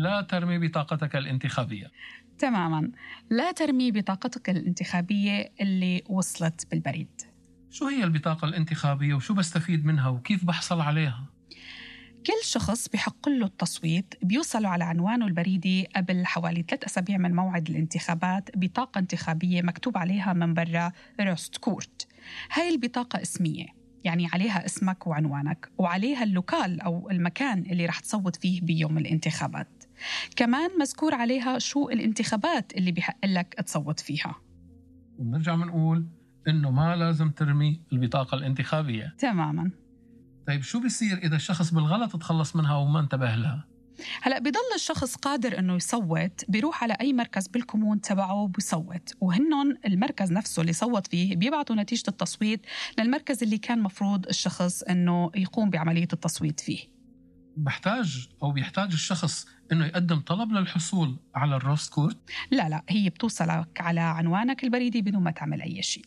لا ترمي بطاقتك الانتخابية. تماما. لا ترمي بطاقتك الانتخابية اللي وصلت بالبريد. شو هي البطاقة الانتخابية وشو بستفيد منها وكيف بحصل عليها؟ كل شخص بحق له التصويت بيوصل على عنوانه البريدي قبل حوالي ثلاث أسابيع من موعد الانتخابات بطاقة انتخابية مكتوب عليها من برا röstkort هاي البطاقة اسمية يعني عليها اسمك وعنوانك وعليها ال lokal أو المكان اللي رح تصوت فيه بيوم الانتخابات. كمان مذكور عليها شو الانتخابات اللي بحق لك تصوت فيها. وبنرجع بنقول إنه ما لازم ترمي البطاقة الانتخابية. تماما. طيب شو بيصير إذا الشخص بالغلط تخلص منها وما انتبه لها؟ هلأ بضل الشخص قادر إنه يصوت بيروح على أي مركز بالكومون تبعه وبيصوت. وهنن المركز نفسه اللي صوت فيه بيبعتوا نتيجة التصويت للمركز اللي كان مفروض الشخص إنه يقوم بعملية التصويت فيه. بحتاج أو بيحتاج الشخص إنه يقدم طلب للحصول على ال röstkort؟ لا لا هي بتوصلك على عنوانك البريدي بدون ما تعمل أي شيء.